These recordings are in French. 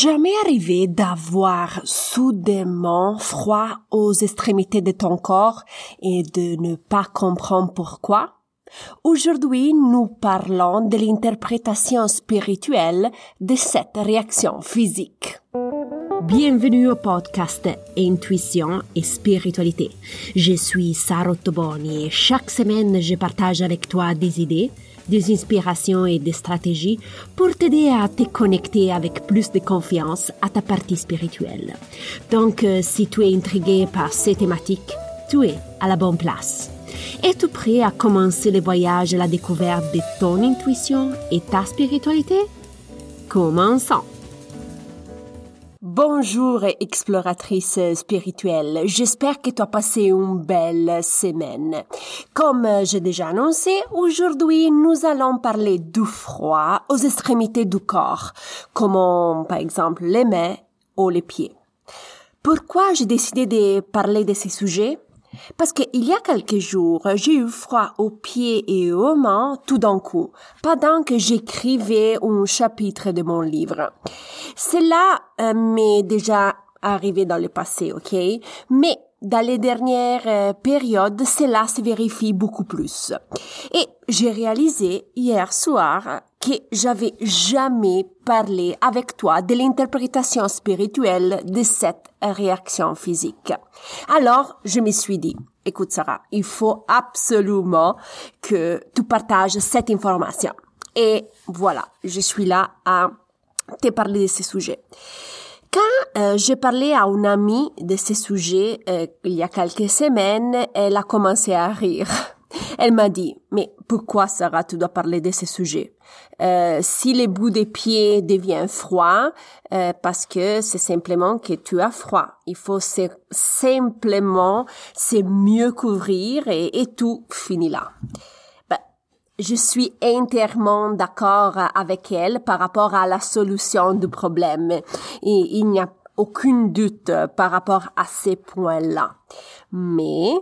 jamais arrivé d'avoir soudainement froid aux extrémités de ton corps et de ne pas comprendre pourquoi? Aujourd'hui, nous parlons de l'interprétation spirituelle de cette réaction physique. Bienvenue au podcast Intuition et Spiritualité. Je suis Sarah Toboni et chaque semaine je partage avec toi des idées, des inspirations et des stratégies pour t'aider à te connecter avec plus de confiance à ta partie spirituelle. Donc, euh, si tu es intrigué par ces thématiques, tu es à la bonne place. Es-tu prêt à commencer le voyage à la découverte de ton intuition et ta spiritualité? Commençons! Bonjour exploratrice spirituelle, j'espère que tu as passé une belle semaine. Comme j'ai déjà annoncé, aujourd'hui nous allons parler du froid aux extrémités du corps, comme par exemple les mains ou les pieds. Pourquoi j'ai décidé de parler de ces sujets? Parce qu'il y a quelques jours, j'ai eu froid aux pieds et aux mains tout d'un coup, pendant que j'écrivais un chapitre de mon livre. Cela euh, m'est déjà arrivé dans le passé, ok? Mais dans les dernières euh, périodes, cela se vérifie beaucoup plus. Et j'ai réalisé hier soir que j'avais jamais parlé avec toi de l'interprétation spirituelle de cette réaction physique. Alors, je me suis dit, écoute Sarah, il faut absolument que tu partages cette information. Et voilà, je suis là à te parler de ce sujet. Quand euh, j'ai parlé à une amie de ce sujet euh, il y a quelques semaines, elle a commencé à rire. Elle m'a dit, mais pourquoi Sarah, tu dois parler de ce sujet euh, Si les bouts des pieds deviennent froids, euh, parce que c'est simplement que tu as froid. Il faut simplement se mieux couvrir et, et tout finit là. Je suis entièrement d'accord avec elle par rapport à la solution du problème. Et il n'y a aucun doute par rapport à ces points-là. Mais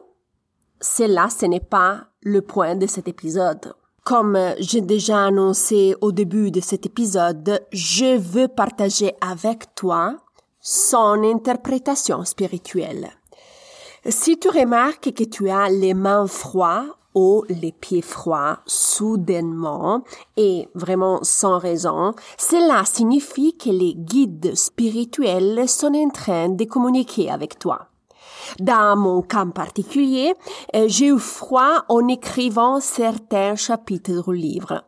cela, ce n'est pas le point de cet épisode. Comme j'ai déjà annoncé au début de cet épisode, je veux partager avec toi son interprétation spirituelle. Si tu remarques que tu as les mains froides ou les pieds froids soudainement et vraiment sans raison, cela signifie que les guides spirituels sont en train de communiquer avec toi. Dans mon cas particulier, euh, j'ai eu froid en écrivant certains chapitres du livre.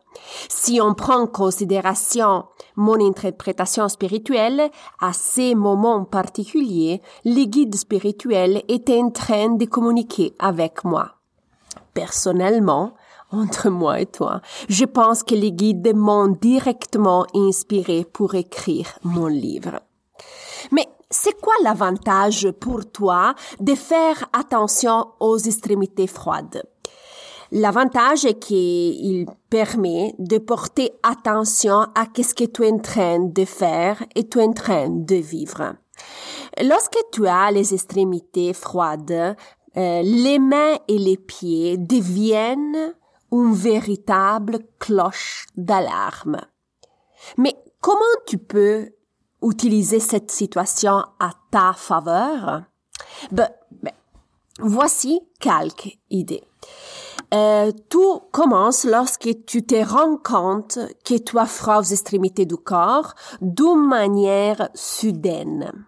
Si on prend en considération mon interprétation spirituelle, à ces moments particuliers, les guides spirituels étaient en train de communiquer avec moi. Personnellement, entre moi et toi, je pense que les guides m'ont directement inspiré pour écrire mon livre. Mais c'est quoi l'avantage pour toi de faire attention aux extrémités froides? L'avantage est qu'il permet de porter attention à ce que tu es en train de faire et tu es en train de vivre. Lorsque tu as les extrémités froides, euh, les mains et les pieds deviennent une véritable cloche d'alarme. Mais comment tu peux utiliser cette situation à ta faveur? Ben, ben, voici quelques idées. Euh, tout commence lorsque tu te rends compte que tu as aux extrémités du corps d'une manière soudaine.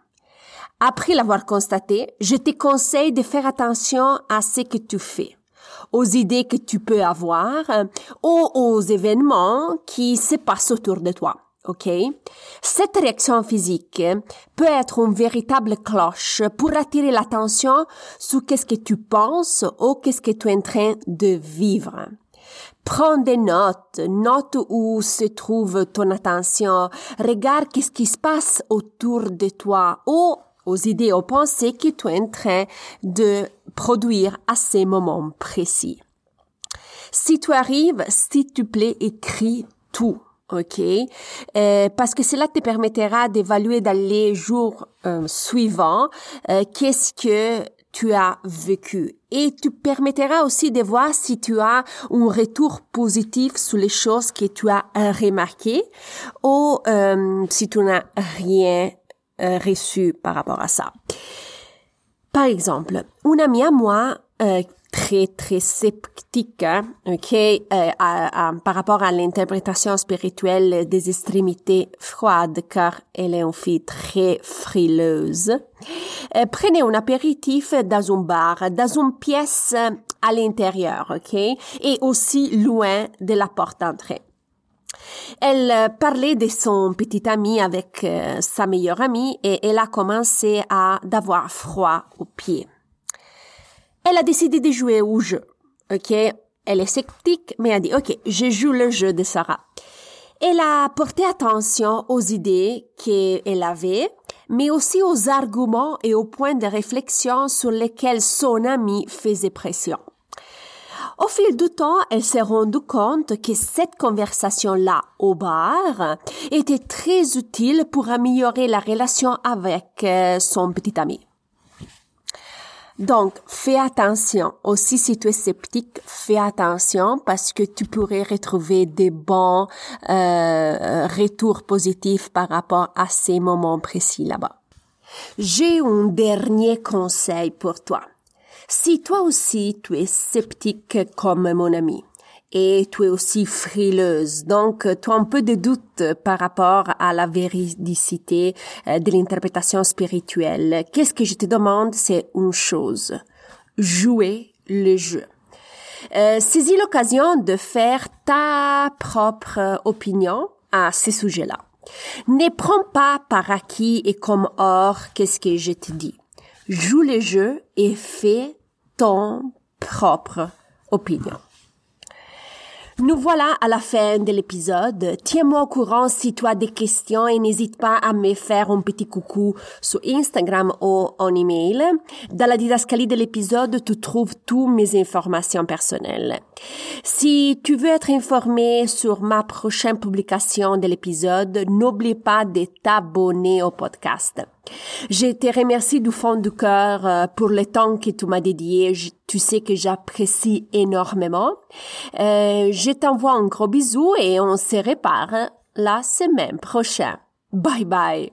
Après l'avoir constaté, je te conseille de faire attention à ce que tu fais, aux idées que tu peux avoir ou aux événements qui se passent autour de toi. OK? Cette réaction physique peut être une véritable cloche pour attirer l'attention sur qu'est-ce que tu penses ou qu'est-ce que tu es en train de vivre. Prends des notes, note où se trouve ton attention, regarde qu'est-ce qui se passe autour de toi ou aux idées, aux pensées que tu en train de produire à ces moments précis. Si tu arrives, s'il te plaît, écris tout ok? Euh, Parce que cela te permettra d'évaluer dans les jours euh, suivants euh, qu'est-ce que tu as vécu et tu permettras aussi de voir si tu as un retour positif sur les choses que tu as remarquées ou euh, si tu n'as rien euh, reçu par rapport à ça. Par exemple, une amie à moi euh, très très sceptique, hein, ok, euh, par rapport à l'interprétation spirituelle des extrémités froides, car elle est une fille très frileuse. Euh, prenez un apéritif dans un bar, dans une pièce à l'intérieur, ok, et aussi loin de la porte d'entrée. Elle euh, parlait de son petit ami avec sa meilleure amie et elle a commencé à d'avoir froid aux pieds. Elle a décidé de jouer au jeu. OK? Elle est sceptique, mais a dit, OK, je joue le jeu de Sarah. Elle a porté attention aux idées qu'elle avait, mais aussi aux arguments et aux points de réflexion sur lesquels son ami faisait pression. Au fil du temps, elle s'est rendue compte que cette conversation-là au bar était très utile pour améliorer la relation avec euh, son petit ami. Donc, fais attention. Aussi, si tu es sceptique, fais attention parce que tu pourrais retrouver des bons euh, retours positifs par rapport à ces moments précis là-bas. J'ai un dernier conseil pour toi. Si toi aussi tu es sceptique comme mon ami, et tu es aussi frileuse. Donc, tu as un peu de doute par rapport à la véridicité euh, de l'interprétation spirituelle. Qu'est-ce que je te demande, c'est une chose. Jouer le jeu. Euh, saisis l'occasion de faire ta propre opinion à ce sujet-là. Ne prends pas par acquis et comme or qu'est-ce que je te dis. Joue le jeu et fais ton propre opinion. Nous voilà à la fin de l'épisode. Tiens-moi au courant si tu as des questions et n'hésite pas à me faire un petit coucou sur Instagram ou en email. Dans la didascalie de l'épisode, tu trouves toutes mes informations personnelles. Si tu veux être informé sur ma prochaine publication de l'épisode, n'oublie pas de t'abonner au podcast. Je te remercie du fond du cœur euh, pour le temps que tu m'as dédié. tu sais que j'apprécie énormément. Euh, je t'envoie un gros bisou et on se répare la semaine prochaine. Bye bye.